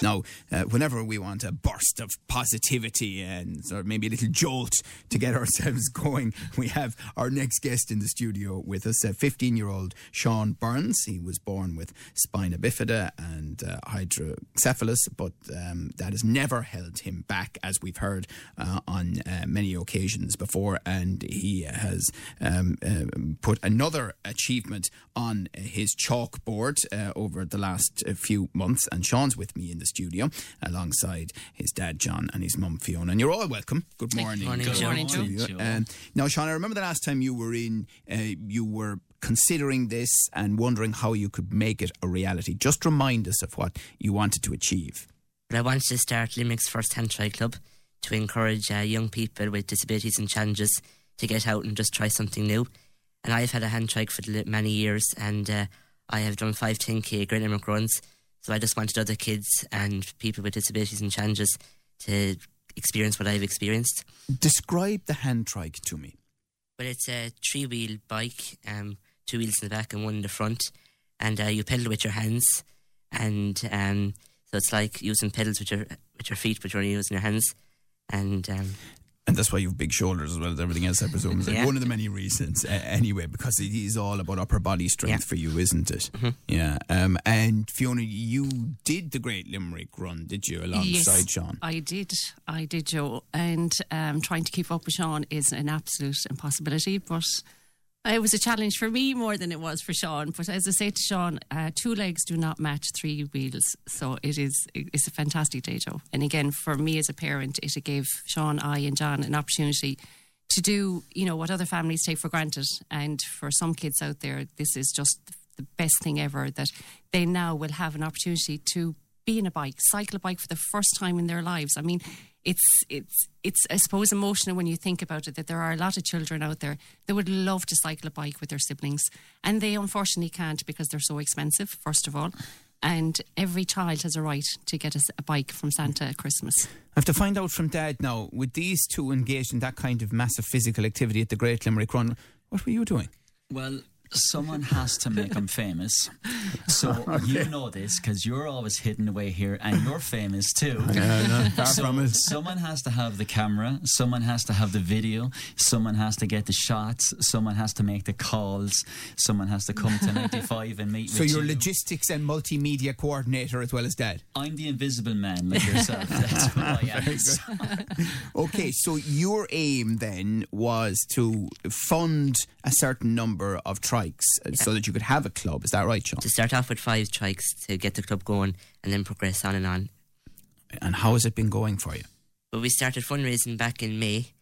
Now, uh, whenever we want a burst of positivity and or maybe a little jolt to get ourselves going, we have our next guest in the studio with us, 15 year old Sean Burns. He was born with spina bifida and uh, hydrocephalus, but um, that has never held him back, as we've heard uh, on uh, many occasions before. And he has um, uh, put another achievement on his chalkboard uh, over the last few months. And Sean's with me in the studio alongside his dad John and his mum Fiona. And you're all welcome. Good morning. Morning, Good Joe. morning to you. Um, now, Sean, I remember the last time you were in, uh, you were considering this and wondering how you could make it a reality. Just remind us of what you wanted to achieve. I wanted to start Limerick's first hand trike club to encourage uh, young people with disabilities and challenges to get out and just try something new. And I've had a hand trike for many years, and uh, I have done five 10k Great Limerick runs. So I just wanted other kids and people with disabilities and challenges to experience what I've experienced. Describe the hand trike to me. Well, it's a three wheel bike, um, two wheels in the back and one in the front, and uh, you pedal with your hands, and um, so it's like using pedals with your with your feet, but you're only using your hands, and um, And that's why you have big shoulders as well as everything else, I presume. Is like one of the many reasons, uh, anyway, because it is all about upper body strength Yeah. Mm-hmm. for you, isn't it? Yeah. Um, and Fiona, you did the Great Limerick run, did you, alongside yes, Sean? I did. I did, Joe. And um, trying to keep up with Sean is an absolute impossibility. But it was a challenge for me more than it was for Sean. But as I say to Sean, uh, two legs do not match three wheels. So it is it's a fantastic day, Joe. And again, for me as a parent, it gave Sean, I, and John an opportunity to do, you know, what other families take for granted. And for some kids out there, this is just the best thing ever that they now will have an opportunity to be in a bike, cycle a bike for the first time in their lives. I mean, it's it's it's I suppose emotional when you think about it that there are a lot of children out there that would love to cycle a bike with their siblings, and they unfortunately can't because they're so expensive. First of all. And every child has a right to get a bike from Santa at Christmas. I have to find out from Dad now, with these two engaged in that kind of massive physical activity at the Great Limerick Run, what were you doing? Well, someone has to make them famous. So you know this because you're always hidden away here and you're famous too. far so from it. someone has to have the camera, someone has to have the video, someone has to get the shots, someone has to make the calls, someone has to come to 95 and meet me. So you're you. logistics and multimedia coordinator as well as Dad. I'm the invisible man like yourself. That's what I am. So- Okay, so your aim then was to fund a certain number of trikes uh, so that you could have a club. Is that right, Sean? to start off with five trikes to get the club going, and then progress on and on. And how has it been going for you? Well, we started fundraising back in May,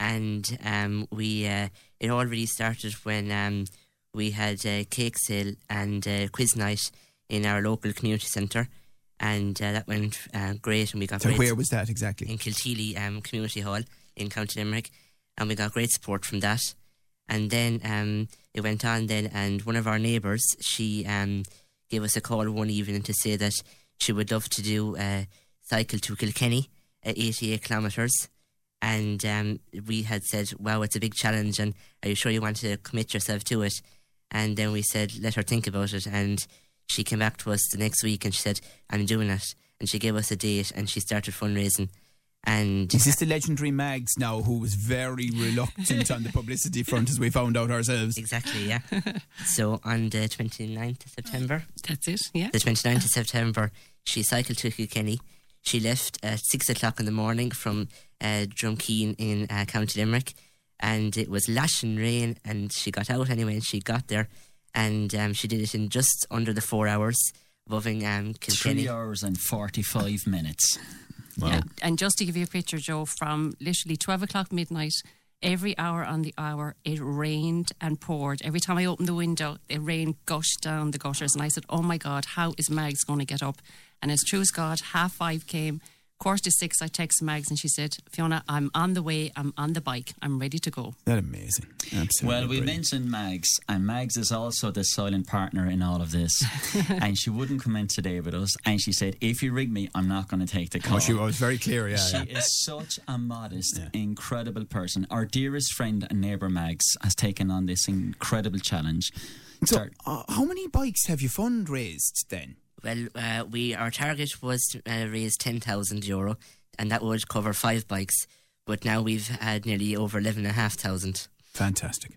and um, we uh, it already started when um, we had a cake sale and a quiz night in our local community centre, and uh, that went uh, great, and we got So where was that exactly? in Kilteely um, Community Hall in County Limerick, and we got great support from that. And then um, it went on then, and one of our neighbours, she um, gave us a call one evening to say that she would love to do a cycle to Kilkenny at 88 kilometres. And um, we had said, wow, it's a big challenge, and are you sure you want to commit yourself to it? And then we said, let her think about it. And she came back to us the next week and she said, I'm doing it. And she gave us a date and she started fundraising. And Is this the legendary Mags now who was very reluctant on the publicity front as we found out ourselves? Exactly, yeah. so on the 29th of September, That's it, yeah. the 29th of September, she cycled to Kilkenny. She left at six o'clock in the morning from uh, Drumkeen in uh, County Limerick, and it was lashing rain. And she got out anyway, and she got there, and um, she did it in just under the four hours, above um, Kilkenny. Three hours and 45 minutes. Yeah. And just to give you a picture, Joe, from literally 12 o'clock midnight, every hour on the hour, it rained and poured. Every time I opened the window, the rain gushed down the gutters. And I said, Oh my God, how is Mags going to get up? And as true as God, half five came. Quarter to six, I text Mags and she said, Fiona, I'm on the way. I'm on the bike. I'm ready to go. That amazing. Absolutely. Well, we brilliant. mentioned Mags, and Mags is also the silent partner in all of this. and she wouldn't come in today with us. And she said, "If you ring me, I'm not going to take the call." Oh, she was very clear, yeah. She yeah. is such a modest, Yeah. incredible person. Our dearest friend and neighbour Mags has taken on this incredible challenge. So, Start- uh, how many bikes have you fundraised then? Well, uh, we our target was to uh, raise ten thousand euro, and that would cover five bikes. But now we've had nearly over eleven and a half thousand. Fantastic.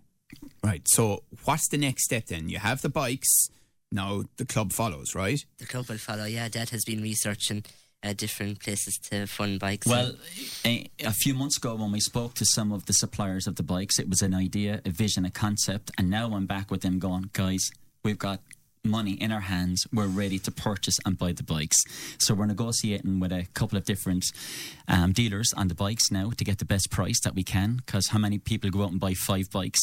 Right. So, what's the next step then? You have the bikes. Now the club follows, right? The club will follow. Yeah, Dad has been researching uh, different places to fund bikes. Well, a, a few months ago, when we spoke to some of the suppliers of the bikes, it was an idea, a vision, a concept, and now I'm back with them going, guys, we've got money in our hands. We're ready to purchase and buy the bikes. So we're negotiating with a couple of different um, dealers on the bikes now to get the best price that we can. Because how many people go out and buy five bikes?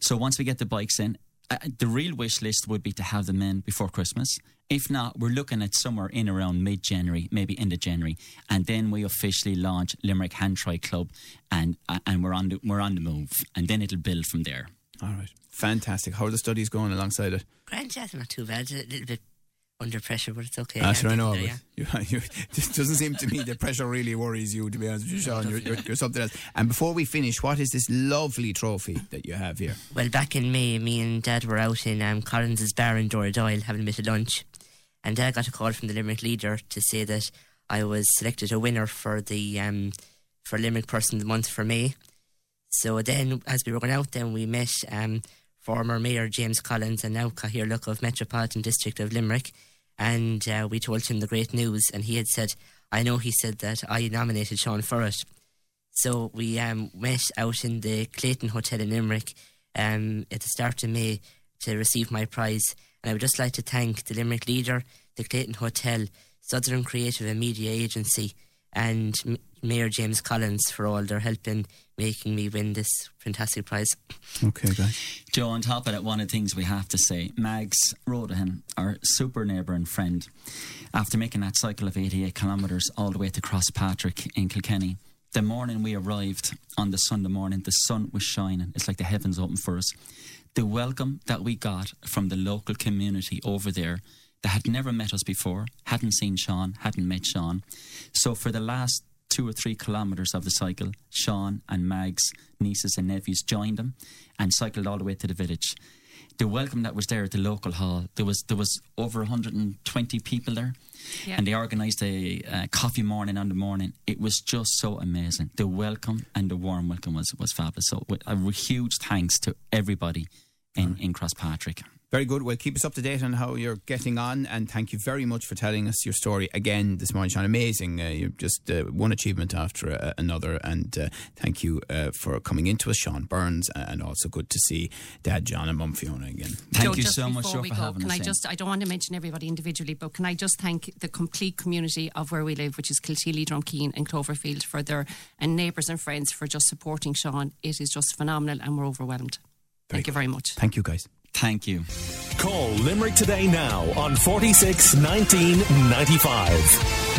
So once we get the bikes in, uh, the real wish list would be to have them in before Christmas. If not, we're looking at somewhere in around mid January, maybe end of January, and then we officially launch Limerick Hand Trike Club, and uh, and we're on the, we're on the move, and then it'll build from there. All right. Fantastic. How are the studies going alongside it? Grand, yeah, not too bad. A little bit under pressure, but it's okay. That's yeah, what I know. there, But you, you, it doesn't seem to me the pressure really worries you, to be honest with you, Sean. You're, you're, you're something else. And before we finish, what is this lovely trophy that you have here? Well, back in May, me and Dad were out in um, Collins's bar in Doyle having a bit of lunch, and Dad got a call from the Limerick leader to say that I was selected a winner for the um, for Limerick Person of the Month for May. So then, as we were going out, then we met um, former Mayor James Collins and now Cathaoirleach of Metropolitan District of Limerick, and uh, we told him the great news, and he had said, "I know," he said that I nominated Sean it. So we um, met out in the Clayton Hotel in Limerick um, at the start of May to receive my prize. And I would just like to thank the Limerick leader, the Clayton Hotel, Southern Creative and Media Agency, and M- Mayor James Collins for all their help in making me win this fantastic prize. Okay, guys. Joe, on top of that, one of the things we have to say, Mags Rodahan, our super neighbour and friend, after making that cycle of 88 kilometres all the way to Crosspatrick in Kilkenny, the morning we arrived on the Sunday morning, the sun was shining. It's like the heavens opened for us. The welcome that we got from the local community over there that had never met us before, hadn't seen Sean, hadn't met Sean. So for the last two or three kilometres of the cycle, Sean and Mag's nieces and nephews joined them and cycled all the way to the village. The welcome that was there at the local hall, there was there was over 120 people there, Yeah. and they organised a uh, coffee morning on the morning. It was just so amazing. The welcome and the warm welcome was was fabulous. So a huge thanks to everybody in in Crosspatrick. Very good. Well, keep us up to date on how you're getting on, and thank you very much for telling us your story again this morning, Sean. Amazing. Uh, you're just uh, one achievement after uh, another, and uh, thank you uh, for coming into us, Sean Burns, and also good to see Dad John and Mum Fiona again. Thank Joe, you so much, before Joe, we for go, having can us. I just, I don't want to mention everybody individually, but can I just thank the complete community of where we live, which is Kilteely, Drumkeen and Cloverfield for their, and neighbours and friends for just supporting Sean. It is just phenomenal and we're overwhelmed. Thank you very much. Thank you, guys. Thank you. Call Limerick today now on 46 19 95.